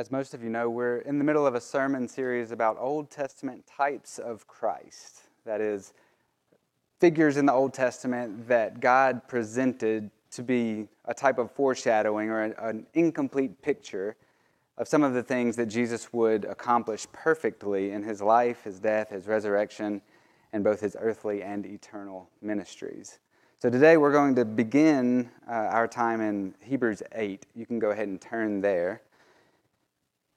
As most of you know, we're in the middle of a sermon series about Old Testament types of Christ. That is, figures in the Old Testament that God presented to be a type of foreshadowing or an incomplete picture of some of the things that Jesus would accomplish perfectly in his life, his death, his resurrection, and both his earthly and eternal ministries. So today we're going to begin uh, our time in Hebrews 8. You can go ahead and turn there.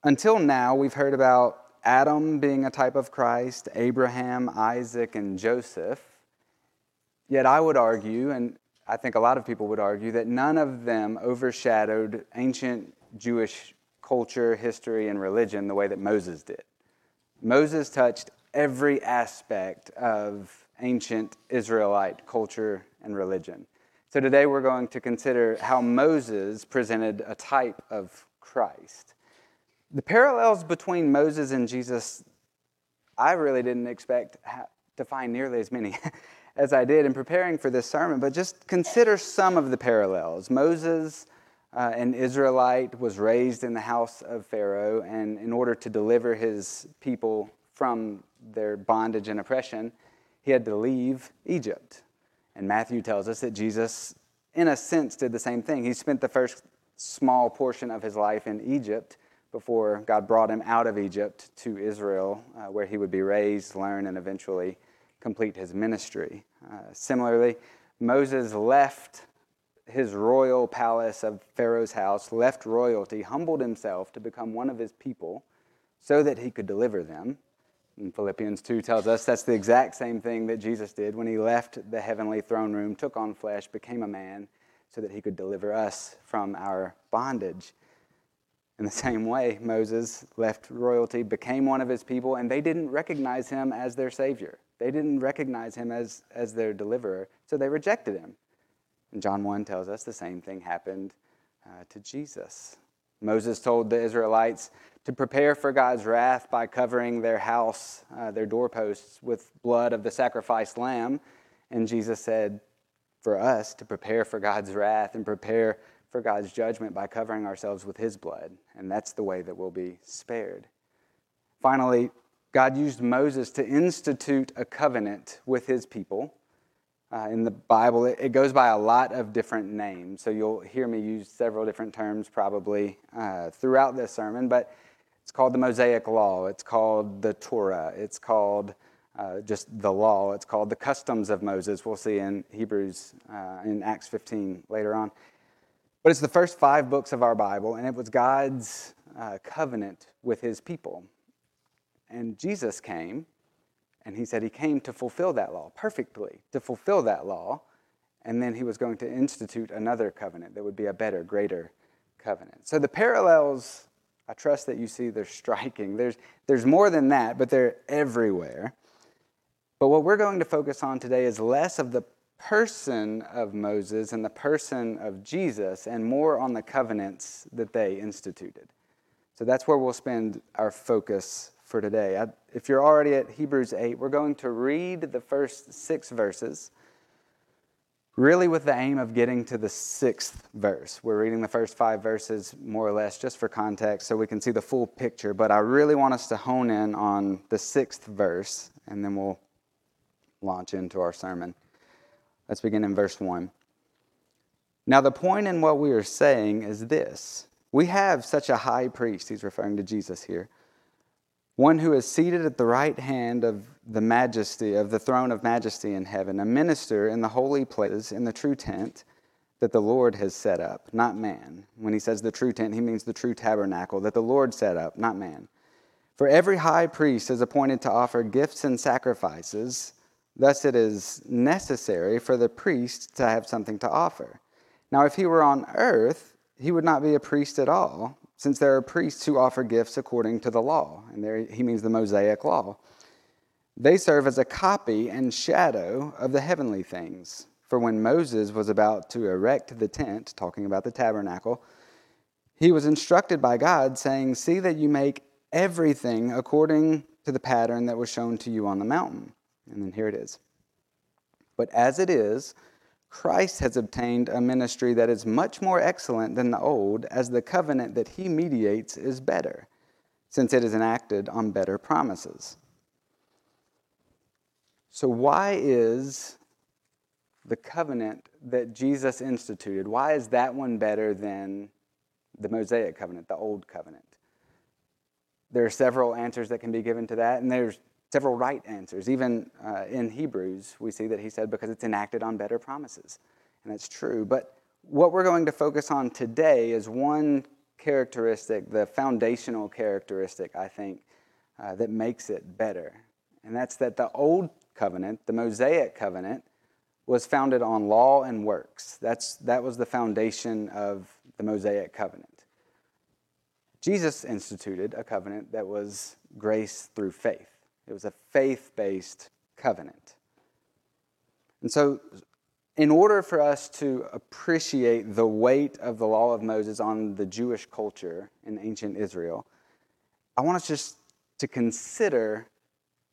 Until now, we've heard about Adam being a type of Christ, Abraham, Isaac, and Joseph. Yet I would argue, and I think a lot of people would argue, that none of them overshadowed ancient Jewish culture, history, and religion the way that Moses did. Moses touched every aspect of ancient Israelite culture and religion. So today we're going to consider how Moses presented a type of Christ. The parallels between Moses and Jesus, I really didn't expect to find nearly as many as I did in preparing for this sermon, but just consider some of the parallels. Moses, uh, an Israelite, was raised in the house of Pharaoh, and in order to deliver his people from their bondage and oppression, he had to leave Egypt. And Matthew tells us that Jesus, in a sense, did the same thing. He spent the first small portion of his life in Egypt before God brought him out of Egypt to Israel, uh, where he would be raised, learn, and eventually complete his ministry. Uh, similarly, Moses left his royal palace of Pharaoh's house, left royalty, humbled himself to become one of his people so that he could deliver them. And Philippians 2 tells us that's the exact same thing that Jesus did when he left the heavenly throne room, took on flesh, became a man, so that he could deliver us from our bondage. In the same way, Moses left royalty, became one of his people, and they didn't recognize him as their Savior. They didn't recognize him as, as their deliverer, so they rejected him. And John 1 tells us the same thing happened uh, to Jesus. Moses told the Israelites to prepare for God's wrath by covering their house, uh, their doorposts, with blood of the sacrificed lamb. And Jesus said, for us to prepare for God's wrath and prepare for God's judgment by covering ourselves with His blood. And that's the way that we'll be spared. Finally, God used Moses to institute a covenant with His people. Uh, in the Bible, it, it, goes by a lot of different names. So you'll hear me use several different terms probably uh, throughout this sermon, but it's called the Mosaic Law. It's called the Torah. It's called uh, just the law. It's called the customs of Moses. We'll see in Hebrews, uh, in Acts 15 later on. But it's the first five books of our Bible, and it was God's uh, covenant with his people. And Jesus came, and he said he came to fulfill that law perfectly, to fulfill that law. And then he was going to institute another covenant that would be a better, greater covenant. So the parallels, I trust that you see, they're striking. There's, there's more than that, but they're everywhere. But what we're going to focus on today is less of the person of Moses and the person of Jesus and more on the covenants that they instituted. So that's where we'll spend our focus for today. I, if you're already at Hebrews 8, we're going to read the first six verses, really with the aim of getting to the sixth verse. We're reading the first five verses more or less just for context so we can see the full picture, but I really want us to hone in on the sixth verse, and then we'll launch into our sermon. Let's begin in verse 1. Now, the point in what we are saying is this we have such a high priest, he's referring to Jesus here, one who is seated at the right hand of the majesty, of the throne of majesty in heaven, a minister in the holy places, in the true tent that the Lord has set up, not man. When he says the true tent, he means the true tabernacle that the Lord set up, not man. For every high priest is appointed to offer gifts and sacrifices. Thus, it is necessary for the priest to have something to offer. Now, if he were on earth, he would not be a priest at all, since there are priests who offer gifts according to the law. And there he means the Mosaic law. They serve as a copy and shadow of the heavenly things. For when Moses was about to erect the tent, talking about the tabernacle, he was instructed by God, saying, See that you make everything according to the pattern that was shown to you on the mountain. And then here it is. But as it is, Christ has obtained a ministry that is much more excellent than the old, as the covenant that he mediates is better, since it is enacted on better promises. So, why is the covenant that Jesus instituted, why is that one better than the Mosaic covenant, the old covenant? There are several answers that can be given to that, and there's several right answers. Even uh, in Hebrews, we see that he said, because it's enacted on better promises. And that's true. But what we're going to focus on today is one characteristic, the foundational characteristic, I think, uh, that makes it better. And that's that the old covenant, the Mosaic covenant, was founded on law and works. That's, that was the foundation of the Mosaic covenant. Jesus instituted a covenant that was grace through faith. It was a faith based covenant. And so, in order for us to appreciate the weight of the law of Moses on the Jewish culture in ancient Israel, I want us just to consider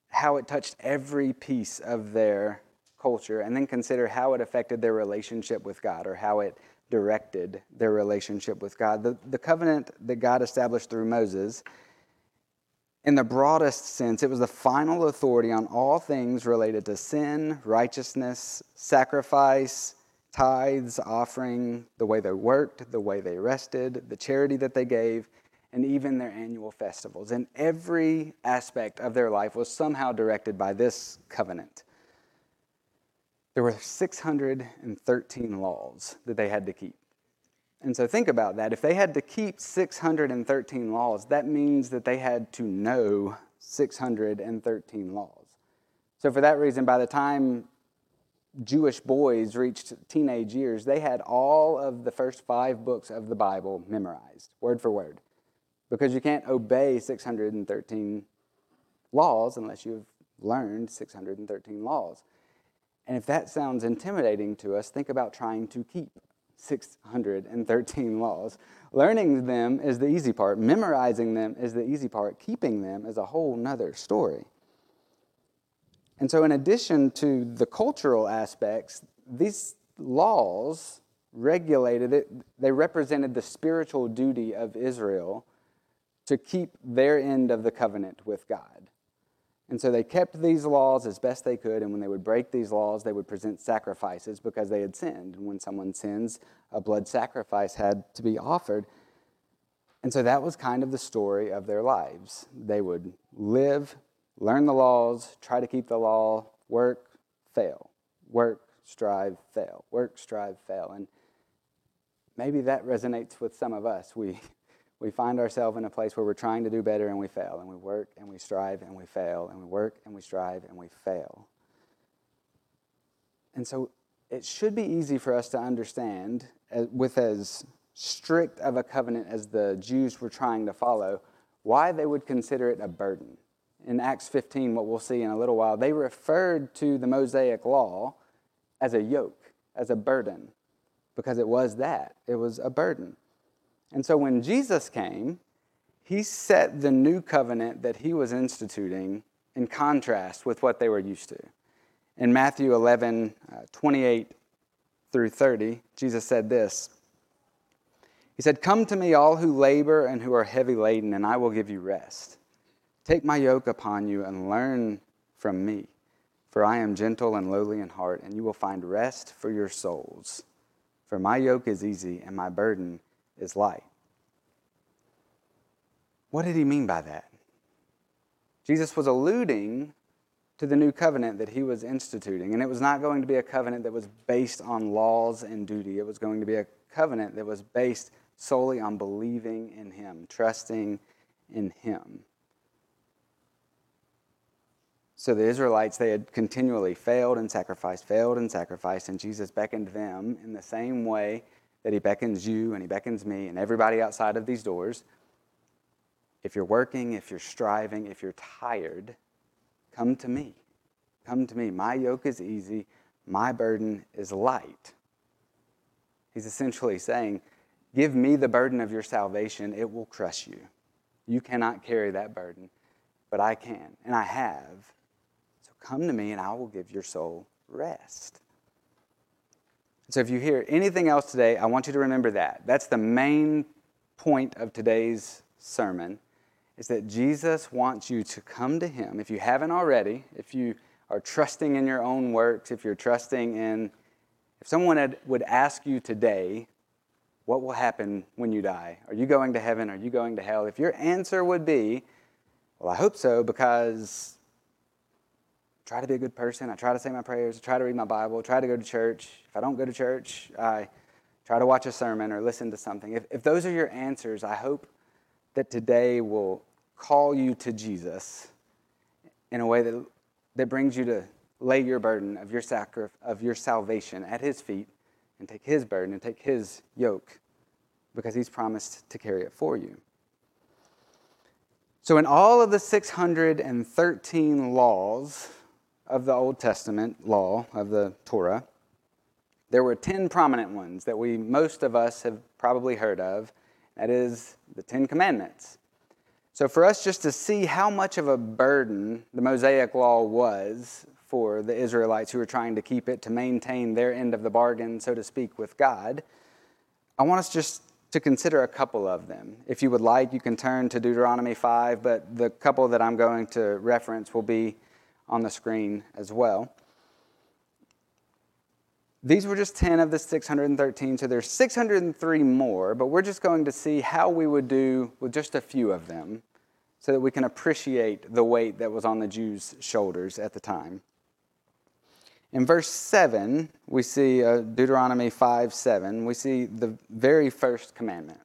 how it touched every piece of their culture and then consider how it affected their relationship with God or how it directed their relationship with God. The, the covenant that God established through Moses, in the broadest sense, it was the final authority on all things related to sin, righteousness, sacrifice, tithes, offering, the way they worked, the way they rested, the charity that they gave, and even their annual festivals. And every aspect of their life was somehow directed by this covenant. There were 613 laws that they had to keep. And so think about that. If they had to keep 613 laws, that means that they had to know 613 laws. So, for that reason, by the time Jewish boys reached teenage years, they had all of the first five books of the Bible memorized, word for word because you can't obey 613 laws unless you've learned 613 laws. And if that sounds intimidating to us, think about trying to keep 613 laws. Learning them is the easy part, memorizing them is the easy part, keeping them is a whole nother story. And so, in addition to the cultural aspects, these laws regulated it, they represented the spiritual duty of Israel to keep their end of the covenant with God. And so they kept these laws as best they could, and when they would break these laws, they would present sacrifices because they had sinned. And when someone sins, a blood sacrifice had to be offered. And so that was kind of the story of their lives. They would live, learn the laws, try to keep the law, work, fail, work, strive, fail, work, strive, fail. And maybe that resonates with some of us. We we find ourselves in a place where we're trying to do better and we fail, and we work and we strive and we fail, and we work and we strive and we fail. And so it should be easy for us to understand, uh, with as strict of a covenant as the Jews were trying to follow, why they would consider it a burden. In Acts 15, what we'll see in a little while, they referred to the Mosaic law as a yoke, as a burden, because it was that. It was a burden. And so when Jesus came, he set the new covenant that he was instituting in contrast with what they were used to. In Matthew 11, uh, 28 through 30, Jesus said this He said, Come to me, all who labor and who are heavy laden, and I will give you rest. Take my yoke upon you and learn from me, for I am gentle and lowly in heart, and you will find rest for your souls. For my yoke is easy and my burden is light. What did he mean by that? Jesus was alluding to the new covenant that he was instituting. And it was not going to be a covenant that was based on laws and duty. It was going to be a covenant that was based solely on believing in him, trusting in him. So the Israelites, they had continually failed and sacrificed, failed and sacrificed, and Jesus beckoned them in the same way that he beckons you and he beckons me and everybody outside of these doors. If you're working, if you're striving, if you're tired, come to me. Come to me. My yoke is easy, my burden is light. He's essentially saying, Give me the burden of your salvation, it will crush you. You cannot carry that burden, but I can, and I have. So come to me, and I will give your soul rest. So if you hear anything else today, I want you to remember that. That's the main point of today's sermon is that Jesus wants you to come to him. If you haven't already, if you are trusting in your own works, if you're trusting in if someone had, would ask you today, what will happen when you die? Are you going to heaven? Are you going to hell? If your answer would be, well, I hope so because I try to be a good person. I try to say my prayers. I try to read my Bible. I try to go to church. If I don't go to church, I try to watch a sermon or listen to something. If, if those are your answers, I hope that today will call you to Jesus in a way that, that brings you to lay your burden of your, sacri- of your salvation at his feet and take his burden and take his yoke because he's promised to carry it for you. So, in all of the 613 laws of the Old Testament law of the Torah, there were 10 prominent ones that we, most of us, have probably heard of. That is the Ten Commandments. So, for us just to see how much of a burden the Mosaic Law was for the Israelites who were trying to keep it, to maintain their end of the bargain, so to speak, with God, I want us just to consider a couple of them. If you would like, you can turn to Deuteronomy 5, but the couple that I'm going to reference will be on the screen as well. These were just 10 of the 613, so there's 603 more, but we're just going to see how we would do with just a few of them so that we can appreciate the weight that was on the Jews' shoulders at the time. In verse 7, we see uh, Deuteronomy 5 7, we see the very first commandment.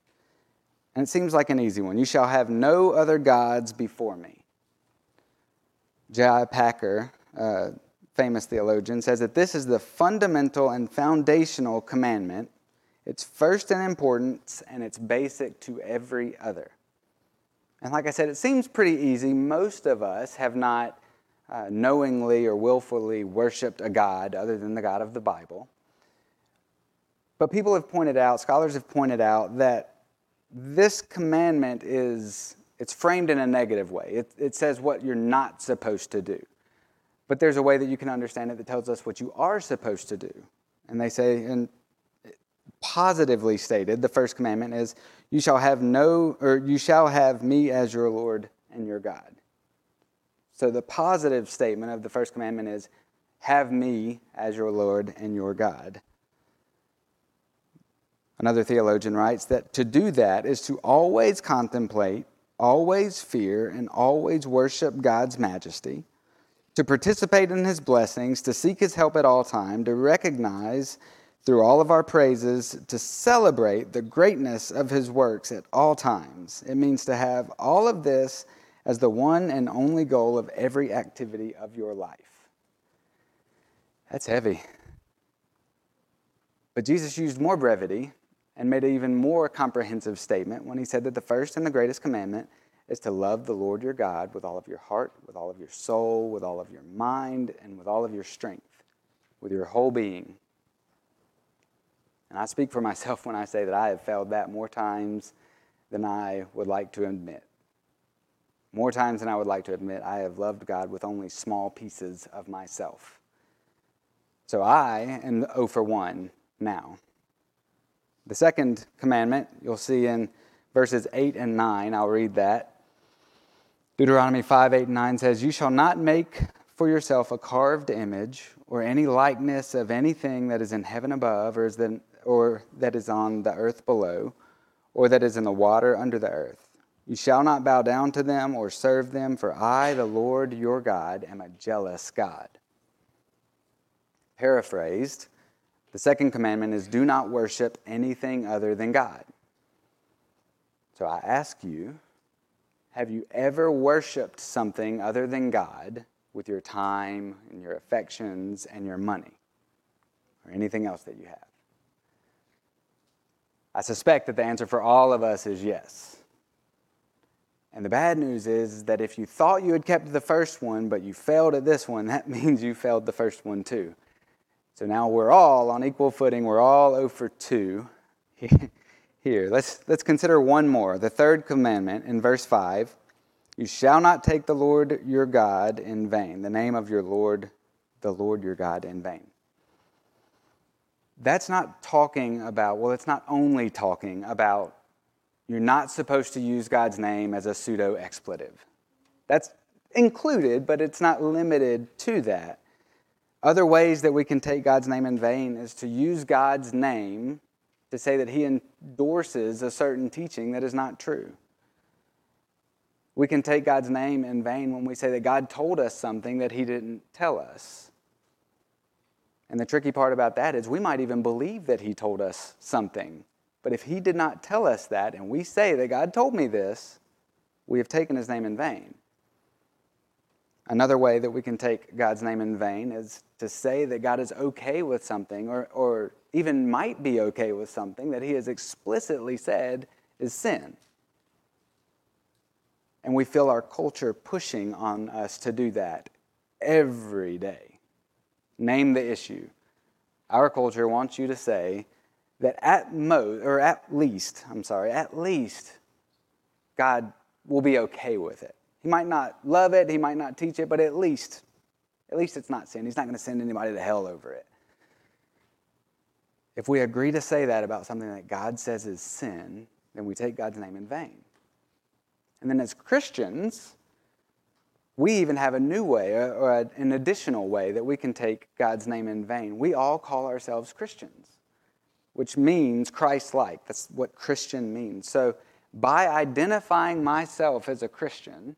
And it seems like an easy one. You shall have no other gods before me. J.I. Packer, uh, famous theologian, says that this is the fundamental and foundational commandment. It's first in importance and it's basic to every other. And like I said, it seems pretty easy. Most of us have not uh, knowingly or willfully worshiped a God other than the God of the Bible. But people have pointed out, scholars have pointed out, that this commandment is it's framed in a negative way. It, it says what you're not supposed to do. But there's a way that you can understand it that tells us what you are supposed to do. And they say, and positively stated, the first commandment is, you shall have no, or you shall have me as your Lord and your God. So the positive statement of the first commandment is, have me as your Lord and your God. Another theologian writes that to do that is to always contemplate, always fear, and always worship God's majesty to participate in his blessings, to seek his help at all time, to recognize through all of our praises, to celebrate the greatness of his works at all times. It means to have all of this as the one and only goal of every activity of your life. That's heavy. But Jesus used more brevity and made an even more comprehensive statement when he said that the first and the greatest commandment is to love the Lord your God with all of your heart, with all of your soul, with all of your mind, and with all of your strength, with your whole being. And I speak for myself when I say that I have failed that more times than I would like to admit. More times than I would like to admit, I have loved God with only small pieces of myself. So I am 0 for 1 now. The second commandment you'll see in verses 8 and 9, I'll read that. Deuteronomy 5 8 and 9 says, You shall not make for yourself a carved image or any likeness of anything that is in heaven above or, is the, or that is on the earth below or that is in the water under the earth. You shall not bow down to them or serve them, for I, the Lord your God, am a jealous God. Paraphrased, the second commandment is do not worship anything other than God. So I ask you, have you ever worshiped something other than God with your time and your affections and your money or anything else that you have? I suspect that the answer for all of us is yes. And the bad news is that if you thought you had kept the first one, but you failed at this one, that means you failed the first one too. So now we're all on equal footing. We're all oh over 2 here. Let's, let's consider one more. The third commandment in verse 5 You shall not take the Lord your God in vain, the name of your Lord, the Lord your God in vain. That's not talking about, well, it's not only talking about you're not supposed to use God's name as a pseudo expletive. That's included, but it's not limited to that. Other ways that we can take God's name in vain is to use God's name to say that He endorses a certain teaching that is not true. We can take God's name in vain when we say that God told us something that He didn't tell us. And the tricky part about that is we might even believe that He told us something. But if He did not tell us that, and we say that God told me this, we have taken His name in vain. Another way that we can take God's name in vain is to say that God is okay with something, or, or even might be okay with something that He has explicitly said is sin. And we feel our culture pushing on us to do that every day. Name the issue. Our culture wants you to say that at most, or at least, I'm sorry, at least God will be okay with it. He might not love it, he might not teach it, but at least, at least it's not sin. He's not going to send anybody to hell over it. If we agree to say that about something that God says is sin, then we take God's name in vain. And then as Christians, we even have a new way uh, or an additional way that we can take God's name in vain. We all call ourselves Christians, which means Christ like. That's what Christian means. So by identifying myself as a Christian,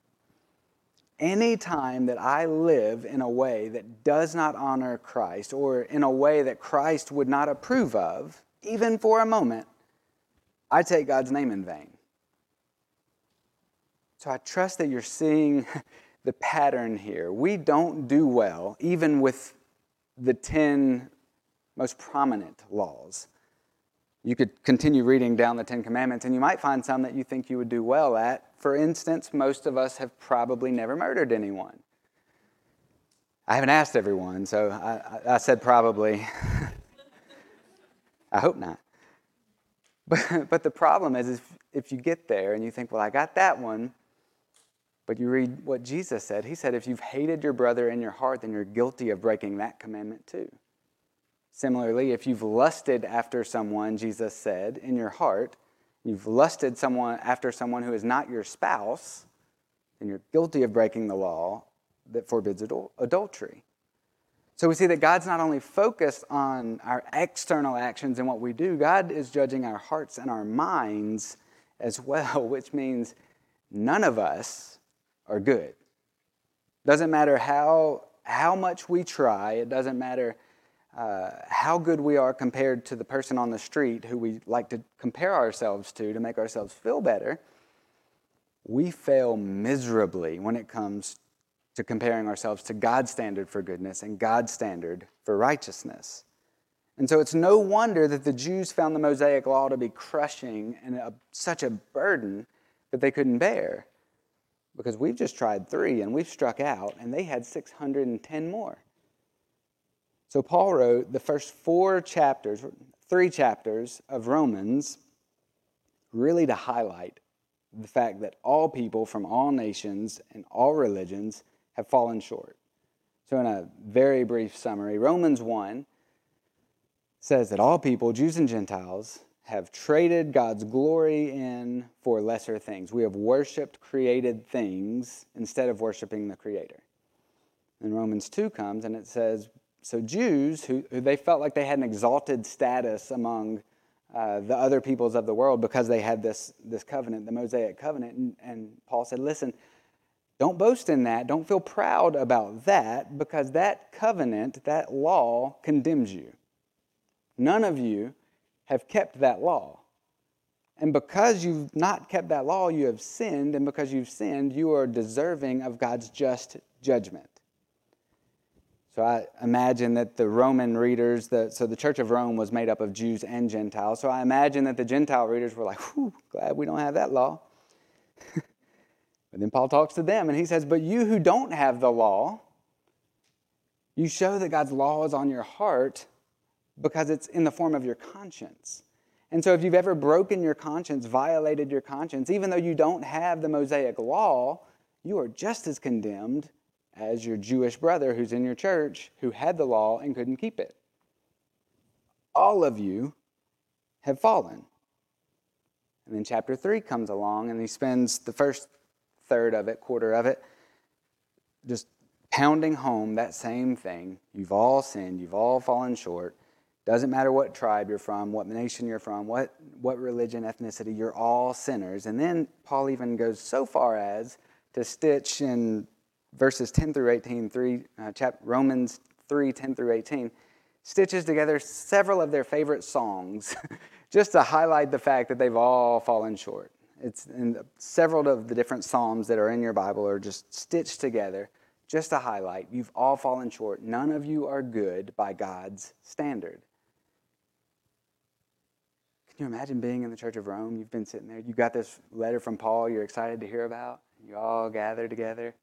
any time that I live in a way that does not honor Christ or in a way that Christ would not approve of, even for a moment, I take God's name in vain. So I trust that you're seeing the pattern here. We don't do well, even with the 10 most prominent laws. You could continue reading down the Ten Commandments, and you might find some that you think you would do well at. For instance, most of us have probably never murdered anyone. I haven't asked everyone, so I, I said probably. I hope not. But, but the problem is, if, if you get there and you think, well, I got that one, but you read what Jesus said. He said, if you've hated your brother in your heart, then you're guilty of breaking that commandment too. Similarly, if you've lusted after someone, Jesus said, in your heart, you've lusted someone after someone who is not your spouse, then you're guilty of breaking the law that forbids adul- adultery. So we see that God's not only focused on our external actions and what we do, God is judging our hearts and our minds as well, which means none of us are good. Doesn't matter how, how much we try, it doesn't matter uh, how good we are compared to the person on the street who we like to compare ourselves to to make ourselves feel better, we fail miserably when it comes to comparing ourselves to God's standard for goodness and God's standard for righteousness. And so it's no wonder that the Jews found the Mosaic law to be crushing and a, such a burden that they couldn't bear. Because we've just tried three and we've struck out, and they had 610 more. So Paul wrote the first four chapters, three chapters of Romans, really to highlight the fact that all people from all nations and all religions have fallen short. So, in a very brief summary, Romans 1 says that all people, Jews and Gentiles, have traded God's glory in for lesser things. We have worshiped created things instead of worshiping the Creator. And Romans 2 comes and it says, so Jews, who, who, they felt like they had an exalted status among uh, the other peoples of the world because they had this, this covenant, the Mosaic covenant. And, and Paul said, listen, don't boast in that. Don't feel proud about that because that covenant, that law, condemns you. None of you have kept that law. And because you've not kept that law, you have sinned. And because you've sinned, you are deserving of God's just judgment. So I imagine that the Roman readers, the, so the Church of Rome was made up of Jews and Gentiles. So I imagine that the Gentile readers were like, whew, glad we don't have that law. but then Paul talks to them and he says, But you who don't have the law, you show that God's law is on your heart because it's in the form of your conscience. And so if you've ever broken your conscience, violated your conscience, even though you don't have the Mosaic law, you are just as condemned as your Jewish brother who's in your church who had the law and couldn't keep it. all of you have fallen. And then chapter 3 comes along and he spends the first third of it, quarter of it, just pounding home that same thing. You've all sinned, you've all fallen short. Doesn't matter what tribe you're from, what nation you're from, what, what religion, ethnicity, you're all sinners. And then Paul even goes so far as to stitch in verses 10 through 18, three, uh, Romans 3 10 through 18, stitches together several of their favorite songs just to highlight the fact that they've all fallen short. It's in several of the different psalms that are in your Bible are just stitched together just to highlight you've all fallen short. None of you are good by God's standard. Can you imagine being in the Church of Rome? You've been sitting there, you got this letter from Paul you're excited to hear about. You all gather together.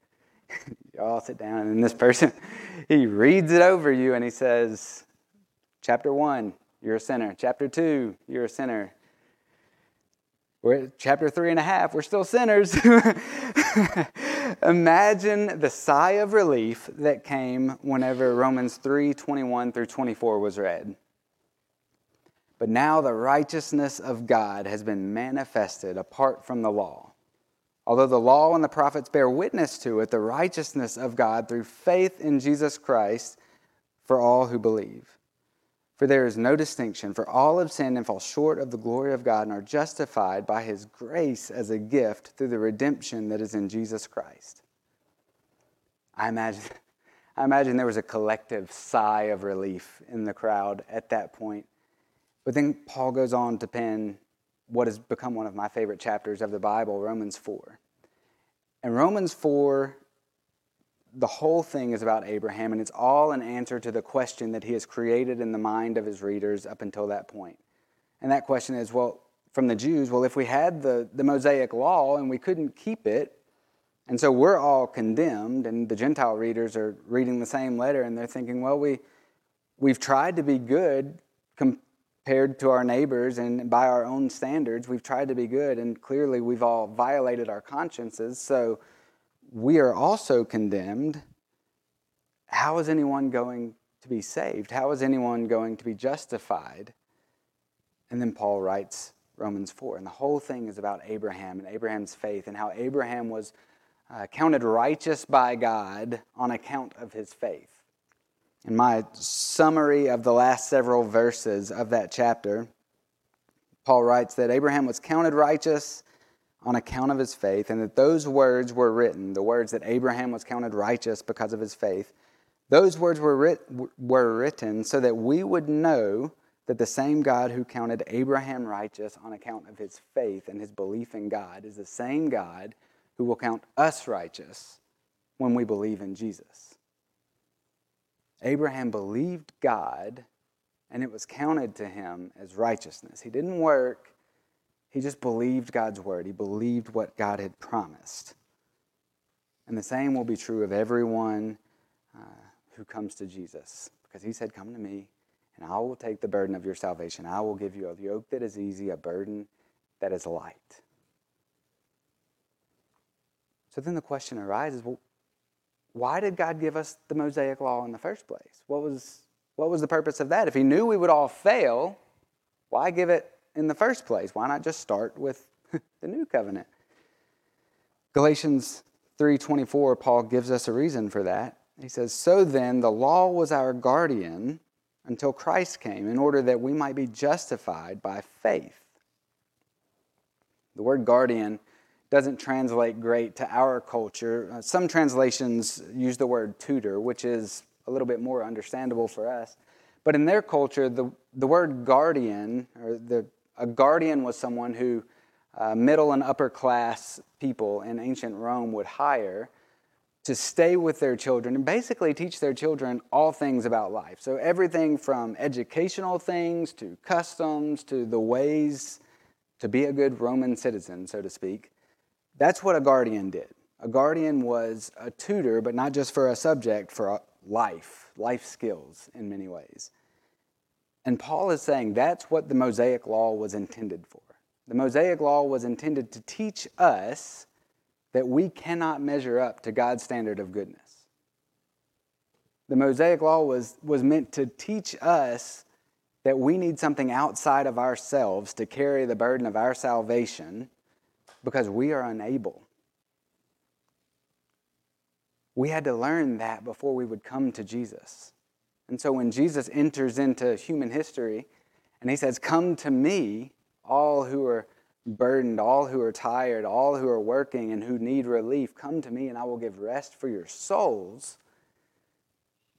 you all sit down, and this person, he reads it over you and he says, Chapter 1, you're a sinner. Chapter 2, you're a sinner. We're at chapter three and a half, we're still sinners. Imagine the sigh of relief that came whenever Romans 3 21 through 24 was read. But now the righteousness of God has been manifested apart from the law. Although the law and the prophets bear witness to it, the righteousness of God through faith in Jesus Christ for all who believe. For there is no distinction, for all have sinned and fall short of the glory of God and are justified by his grace as a gift through the redemption that is in Jesus Christ. I imagine, I imagine there was a collective sigh of relief in the crowd at that point. But then Paul goes on to pen what has become one of my favorite chapters of the Bible, Romans 4. And Romans 4 the whole thing is about Abraham, and it's all an answer to the question that he has created in the mind of his readers up until that point. And that question is well, from the Jews, well, if we had the, the Mosaic law and we couldn't keep it, and so we're all condemned, and the Gentile readers are reading the same letter, and they're thinking, well, we, we've tried to be good compared to our neighbors, and by our own standards, we've tried to be good, and clearly we've all violated our consciences. So we are also condemned. How is anyone going to be saved? How is anyone going to be justified? And then Paul writes Romans 4. And the whole thing is about Abraham and Abraham's faith and how Abraham was uh, counted righteous by God on account of his faith. In my summary of the last several verses of that chapter, Paul writes that Abraham was counted righteous on account of his faith, and that those words were written, the words that Abraham was counted righteous because of his faith, those words were, writ- were written so that we would know that the same God who counted Abraham righteous on account of his faith and his belief in God is the same God who will count us righteous when we believe in Jesus. Abraham believed God, and it was counted to him as righteousness. He didn't work, he just believed God's word, he believed what God had promised. And the same will be true of everyone uh, who comes to Jesus, because he said, Come to me, and I will take the burden of your salvation. I will give you a yoke that is easy, a burden that is light. So then the question arises well, why did God give us the Mosaic law in the first place? What was, what was the purpose of that? If He knew we would all fail, why give it in the first place? Why not just start with the new covenant? Galatians 3:24 Paul gives us a reason for that. He says, "So then the law was our guardian until Christ came in order that we might be justified by faith." The word guardian doesn't translate great to our culture. Uh, some translations use the word tutor, which is a little bit more understandable for us. But in their culture, the, the word guardian, or the a guardian was someone who uh, middle and upper class people in ancient Rome would hire to stay with their children and basically teach their children all things about life. So, everything from educational things to customs to the ways to be a good Roman citizen, so to speak. That's what a guardian did. A guardian was a tutor, but not just for a subject, for life, life skills in many ways. And Paul is saying that's what the Mosaic Law was intended for. The Mosaic Law was intended to teach us that we cannot measure up to God's standard of goodness. The Mosaic Law was, was meant to teach us that we need something outside of ourselves to carry the burden of our salvation because we are unable. We had to learn that before we would come to Jesus. And so when Jesus enters into human history and he says, Come to me, all who are burdened, all who are tired, all who are working and who need relief, come to me and I will give rest for your souls.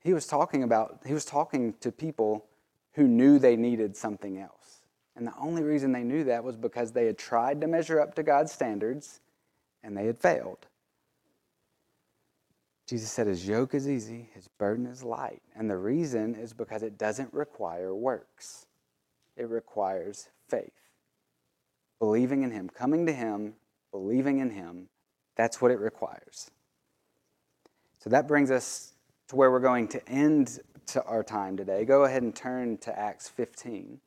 He was talking about, he was talking to people who knew they needed something else. And the only reason they knew that was because they had tried to measure up to God's standards and they had failed. Jesus said, His yoke is easy, His burden is light. And the reason is because it doesn't require works, it requires faith. Believing in Him, coming to Him, believing in Him, that's what it requires. So that brings us to where we're going to end to our time today. Go ahead and turn to Acts 15.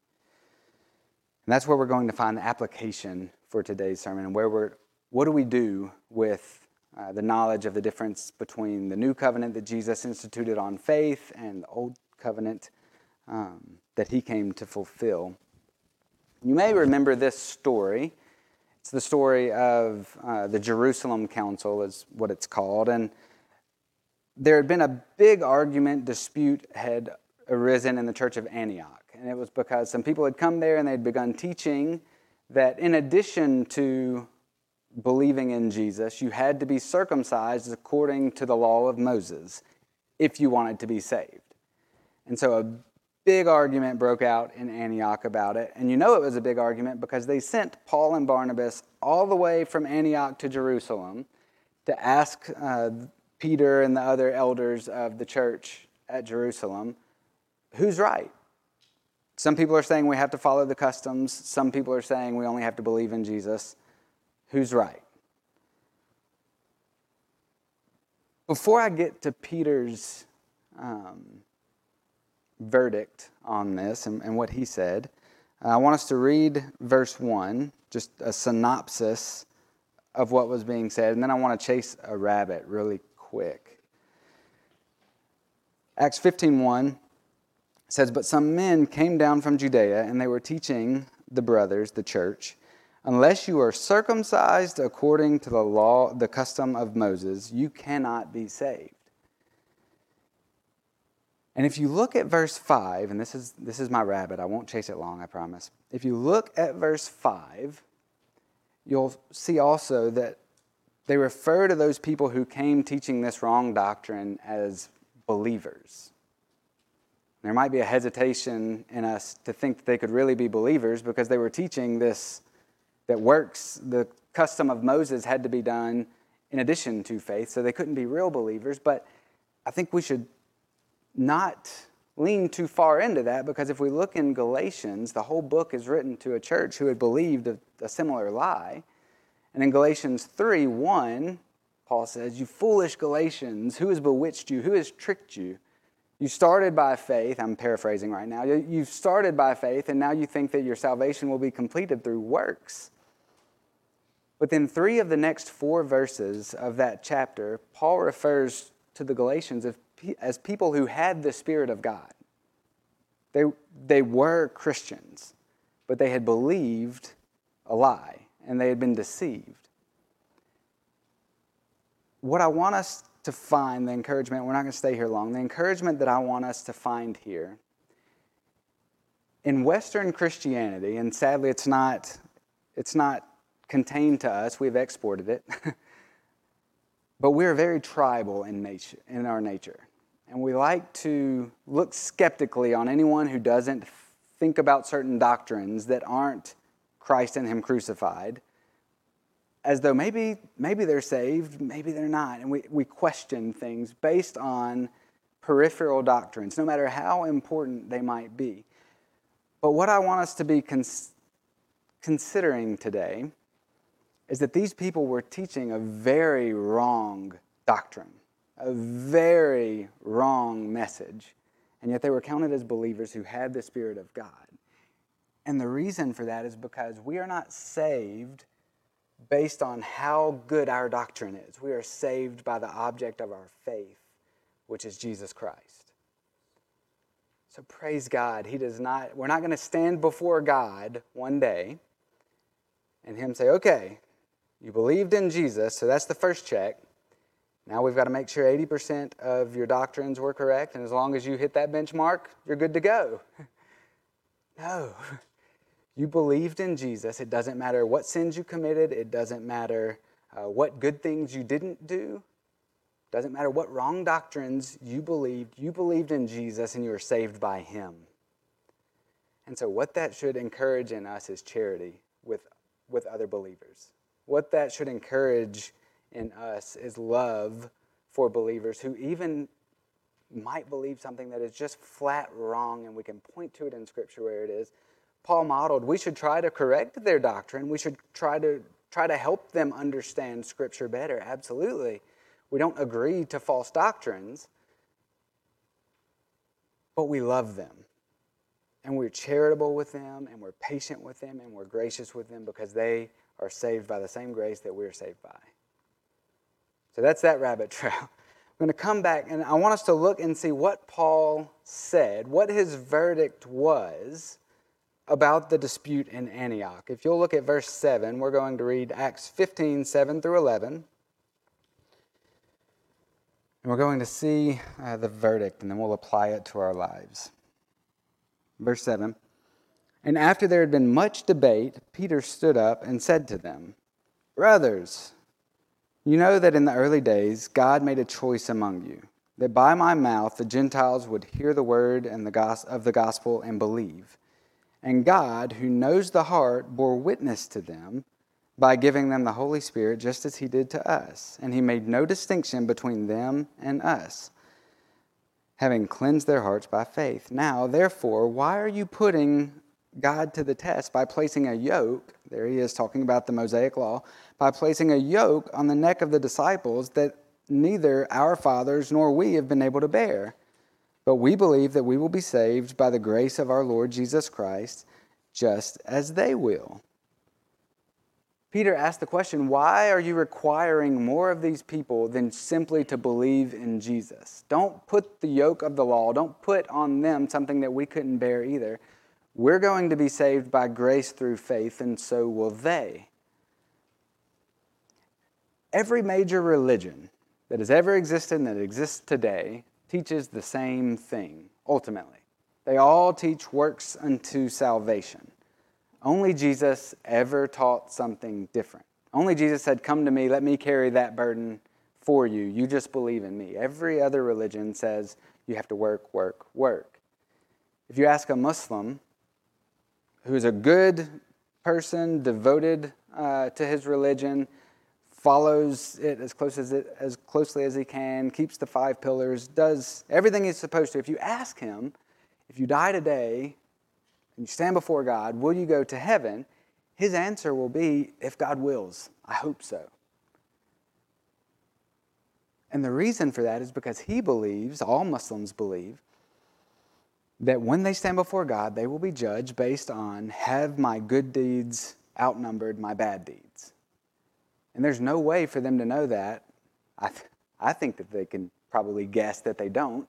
And that's where we're going to find the application for today's sermon and where we're what do we do with uh, the knowledge of the difference between the new covenant that Jesus instituted on faith and the old covenant um, that he came to fulfill. You may remember this story. It's the story of uh, the Jerusalem Council, is what it's called. And there had been a big argument, dispute had arisen in the church of Antioch. And it was because some people had come there and they'd begun teaching that in addition to believing in Jesus, you had to be circumcised according to the law of Moses if you wanted to be saved. And so a big argument broke out in Antioch about it. And you know it was a big argument because they sent Paul and Barnabas all the way from Antioch to Jerusalem to ask uh, Peter and the other elders of the church at Jerusalem who's right. Some people are saying we have to follow the customs, some people are saying we only have to believe in Jesus who's right. Before I get to Peter's um, verdict on this and, and what he said, I want us to read verse 1, just a synopsis of what was being said, and then I want to chase a rabbit really quick. Acts 15:1 says, "But some men came down from Judea, and they were teaching the brothers, the church, Unless you are circumcised according to the law, the custom of Moses, you cannot be saved. And if you look at verse 5, and this is, this is my rabbit, I won't chase it long, I promise. If you look at verse 5, you'll see also that they refer to those people who came teaching this wrong doctrine as believers. There might be a hesitation in us to think that they could really be believers because they were teaching this that works, the custom of Moses had to be done in addition to faith, so they couldn't be real believers. But I think we should not lean too far into that because if we look in Galatians, the whole book is written to a church who had believed a, a similar lie. And in Galatians 3 1, Paul says, You foolish Galatians, who has bewitched you? Who has tricked you? You started by faith, I'm paraphrasing right now. You've started by faith, and now you think that your salvation will be completed through works. Within three of the next four verses of that chapter, Paul refers to the Galatians as people who had the Spirit of God. They, they were Christians, but they had believed a lie and they had been deceived. What I want us to find, the encouragement, we're not going to stay here long, the encouragement that I want us to find here in Western Christianity, and sadly it's not, it's not contained to us, we've exported it. but we're very tribal in, nature, in our nature. And we like to look skeptically on anyone who doesn't think about certain doctrines that aren't Christ and Him crucified, as though maybe, maybe they're saved, maybe they're not. And we, we question things based on peripheral doctrines, no matter how important they might be. But what I want us to be cons- considering today is that these people were teaching a very wrong doctrine, a very wrong message, and yet they were counted as believers who had the Spirit of God. And the reason for that is because we are not saved based on how good our doctrine is. We are saved by the object of our faith, which is Jesus Christ. So praise God. He does not, we're not going to stand before God one day and Him say, okay, you believed in Jesus, so that's the first check. Now we've got to make sure 80% of your doctrines were correct, and as long as you hit that benchmark, you're good to go. no. You believed in Jesus. It doesn't matter what sins you committed, it doesn't matter uh, what good things you didn't do, it doesn't matter what wrong doctrines you believed. You believed in Jesus and you were saved by Him. And so, what that should encourage in us is charity with, with other believers. What that should encourage in us is love for believers who even might believe something that is just flat wrong, and we can point to it in Scripture where it is. Paul modeled, we should try to correct their doctrine. We should try to try to help them understand Scripture better. Absolutely. We don't agree to false doctrines, but we love them. And we're charitable with them, and we're patient with them, and we're gracious with them because they are saved by the same grace that we're saved by. So that's that rabbit trail. I'm going to come back and I want us to look and see what Paul said, what his verdict was about the dispute in Antioch. If you'll look at verse 7, we're going to read Acts 15 7 through 11. And we're going to see uh, the verdict and then we'll apply it to our lives. Verse 7 And after there had been much debate, Peter stood up and said to them, Brothers, you know that in the early days, God made a choice among you, that by my mouth the Gentiles would hear the word and the of the gospel and believe. And God, who knows the heart, bore witness to them by giving them the Holy Spirit, just as He did to us. And He made no distinction between them and us, having cleansed their hearts by faith. Now, therefore, why are you putting God to the test by placing a yoke? There he is talking about the Mosaic law by placing a yoke on the neck of the disciples that neither our fathers nor we have been able to bear. But we believe that we will be saved by the grace of our Lord Jesus Christ, just as they will. Peter asked the question why are you requiring more of these people than simply to believe in Jesus? Don't put the yoke of the law, don't put on them something that we couldn't bear either. We're going to be saved by grace through faith, and so will they. Every major religion that has ever existed and that exists today teaches the same thing, ultimately. They all teach works unto salvation. Only Jesus ever taught something different. Only Jesus said, Come to me, let me carry that burden for you. You just believe in me. Every other religion says you have to work, work, work. If you ask a Muslim who is a good person, devoted uh, to his religion, follows it as close as it as closely as he can, keeps the five pillars, does everything he's supposed to. If you ask him, if you die today and you stand before God, will you go to heaven? His answer will be, if God wills. I hope so. And the reason for that is because he believes, all Muslims believe, that when they stand before God, they will be judged based on have my good deeds outnumbered my bad deeds? And there's no way for them to know that. I, th- I think that they can probably guess that they don't.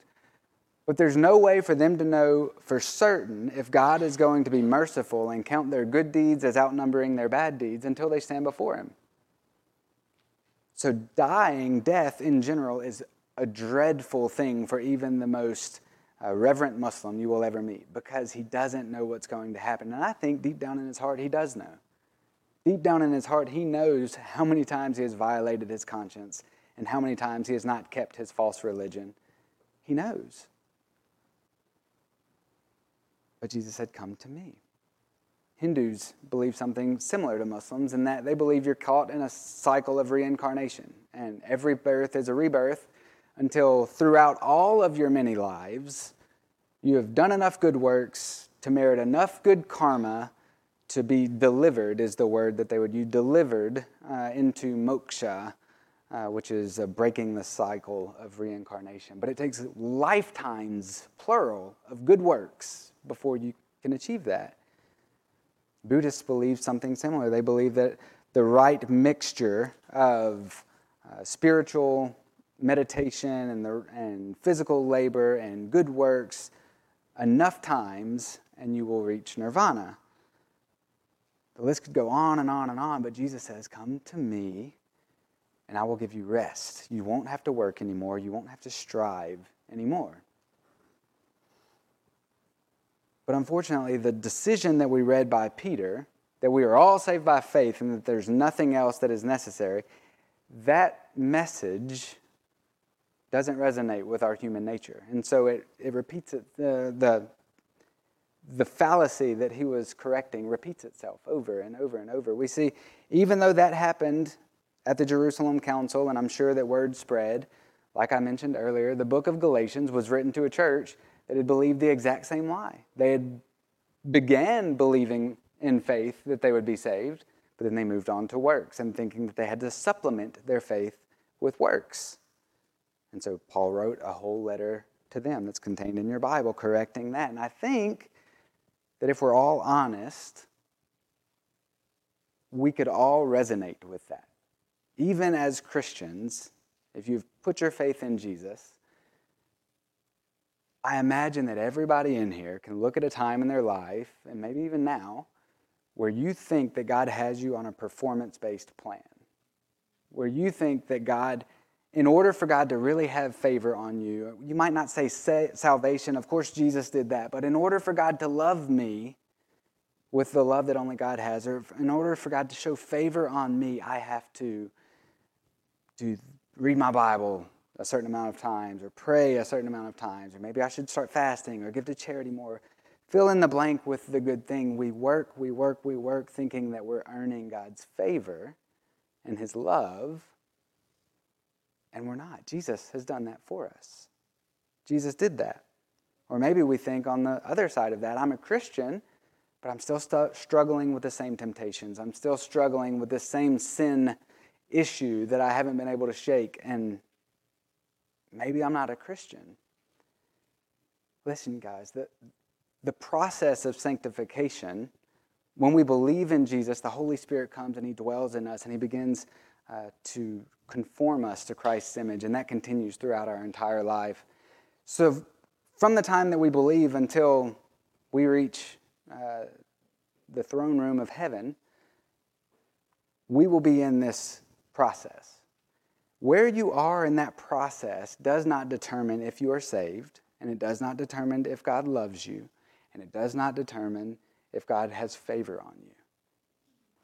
But there's no way for them to know for certain if God is going to be merciful and count their good deeds as outnumbering their bad deeds until they stand before Him. So, dying, death in general, is a dreadful thing for even the most uh, reverent Muslim you will ever meet because he doesn't know what's going to happen. And I think deep down in his heart, he does know. Deep down in his heart, he knows how many times he has violated his conscience and how many times he has not kept his false religion. He knows. But Jesus said, Come to me. Hindus believe something similar to Muslims in that they believe you're caught in a cycle of reincarnation, and every birth is a rebirth until throughout all of your many lives, you have done enough good works to merit enough good karma to be delivered, is the word that they would use, delivered uh, into moksha, uh, which is uh, breaking the cycle of reincarnation. But it takes lifetimes, plural, of good works before you can achieve that. Buddhists believe something similar. They believe that the right mixture of uh, spiritual meditation and, the, and physical labor and good works enough times and you will reach nirvana. The list could go on and on and on, but Jesus says, Come to me and I will give you rest. You won't have to work anymore, you won't have to strive anymore. But unfortunately, the decision that we read by Peter, that we are all saved by faith and that there's nothing else that is necessary, that message doesn't resonate with our human nature. And so it, it repeats it, the, the, the fallacy that he was correcting repeats itself over and over and over. We see, even though that happened at the Jerusalem Council, and I'm sure that word spread, like I mentioned earlier, the book of Galatians was written to a church that had believed the exact same lie. They had began believing in faith that they would be saved, but then they moved on to works and thinking that they had to supplement their faith with works. And so Paul wrote a whole letter to them that's contained in your Bible correcting that. And I think that if we're all honest, we could all resonate with that. Even as Christians, if you've put your faith in Jesus, I imagine that everybody in here can look at a time in their life, and maybe even now, where you think that God has you on a performance based plan, where you think that God, in order for God to really have favor on you, you might not say salvation, of course, Jesus did that, but in order for God to love me with the love that only God has, or in order for God to show favor on me, I have to do, read my Bible a certain amount of times, or pray a certain amount of times, or maybe I should start fasting or give to charity more. Fill in the blank with the good thing. We work, we work, we work, thinking that we're earning God's favor and His love, and we're not. Jesus has done that for us. Jesus did that. Or maybe we think on the other side of that, I'm a Christian, but I'm still st- struggling with the same temptations. I'm still struggling with the same sin issue that I haven't been able to shake. And maybe I'm not a Christian. Listen, guys, the, the process of sanctification, when we believe in Jesus, the Holy Spirit comes and He dwells in us and He begins uh, to conform us to Christ's image, and that continues throughout our entire life. So, from the time that we believe until we reach uh, the throne room of heaven, we will be in this process. Where you are in that process does not determine if you are saved, and it does not determine if God loves you, and it does not determine if God has favor on you.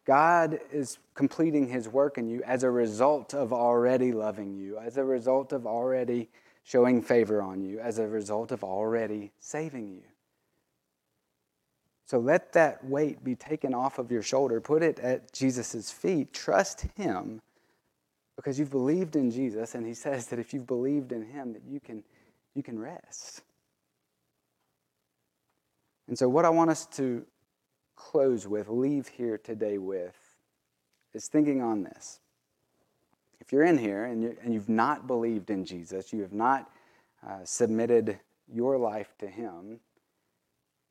God is completing his work in you as a result of already loving you, as a result of already showing favor on you, as a result of already saving you. So let that weight be taken off of your shoulder, put it at Jesus' feet, trust him because you've believed in Jesus, and he says that if you've believed in him, that you can, you can rest. And so, what I want us to close with, leave here today with, is thinking on this. If you're in here and, you and you've not believed in Jesus, you have not uh, submitted your life to him,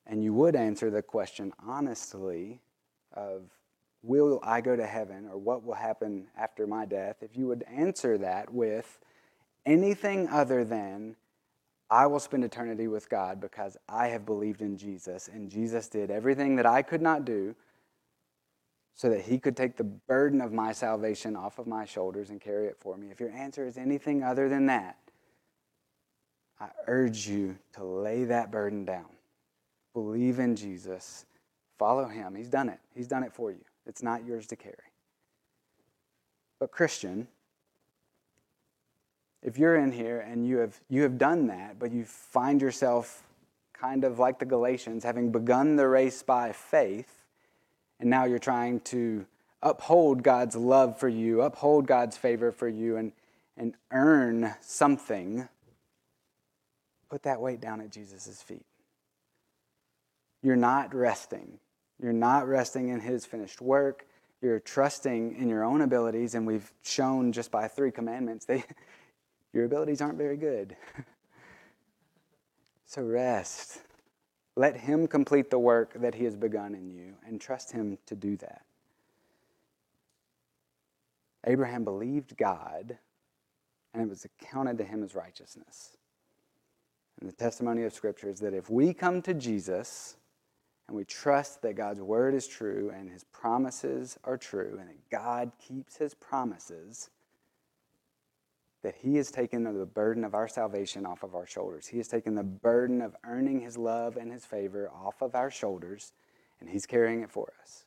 and you would answer the question honestly of will I go to heaven or what will happen after my death, if you would answer that with anything other than, I will spend eternity with God because I have believed in Jesus and Jesus did everything that I could not do so that he could take the burden of my salvation off of my shoulders and carry it for me. If your answer is anything other than that, I urge you to lay that burden down. Believe in Jesus. Follow him. He's done it. He's done it for you. It's not yours to carry. But, Christian, if you're in here and you have, you have done that, but you find yourself kind of like the Galatians, having begun the race by faith, and now you're trying to uphold God's love for you, uphold God's favor for you, and, and earn something, put that weight down at Jesus' feet. You're not resting. You're not resting in His finished work. You're trusting in your own abilities, and we've shown just by three commandments that your abilities aren't very good. so rest. Let Him complete the work that He has begun in you, and trust Him to do that. Abraham believed God, and it was accounted to him as righteousness. And the testimony of Scripture is that if we come to Jesus and we trust that God's word is true and his promises are true and that God keeps his promises, that he has taken the burden of our salvation off of our shoulders. He has taken the burden of earning his love and his favor off of our shoulders, and he's carrying it for us.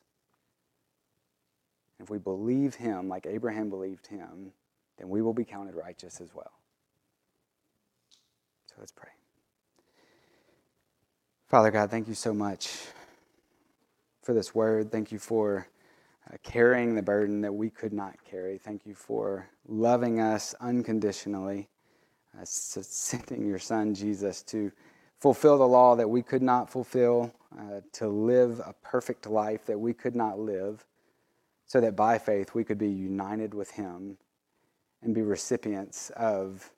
If we believe him like Abraham believed him, then we will be counted righteous as well. So let's pray. Father God, thank you so much for this word. Thank you for uh, carrying the burden that we could not carry. Thank you for loving us unconditionally, uh, sending your son Jesus to fulfill the law that we could not fulfill, uh, to live a perfect life that we could not live, so that by faith we could be united with him and be recipients of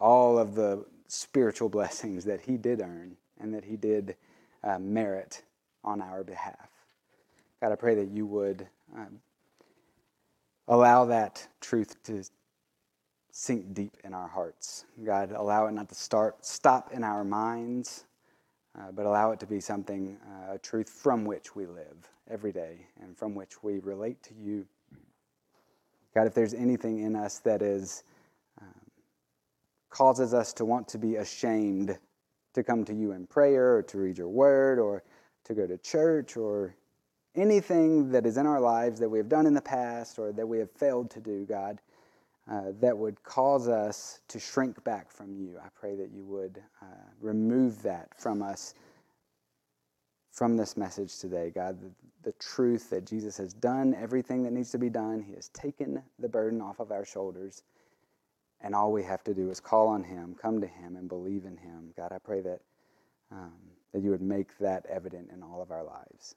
all of the spiritual blessings that he did earn and that he did uh, merit on our behalf. God, I pray that you would um, allow that truth to sink deep in our hearts. God, allow it not to start stop in our minds, uh, but allow it to be something, uh, a truth from which we live every day and from which we relate to you. God, if there's anything in us that is um, causes us to want to be ashamed to come to you in prayer or to read your word or to go to church or anything that is in our lives that we have done in the past or that we have failed to do, God, uh, that would cause us to shrink back from you. I pray that you would uh, remove that from us from this message today, God. The, the truth that Jesus has done everything that needs to be done, He has taken the burden off of our shoulders. And all we have to do is call on Him, come to Him, and believe in Him. God, I pray that, um, that you would make that evident in all of our lives.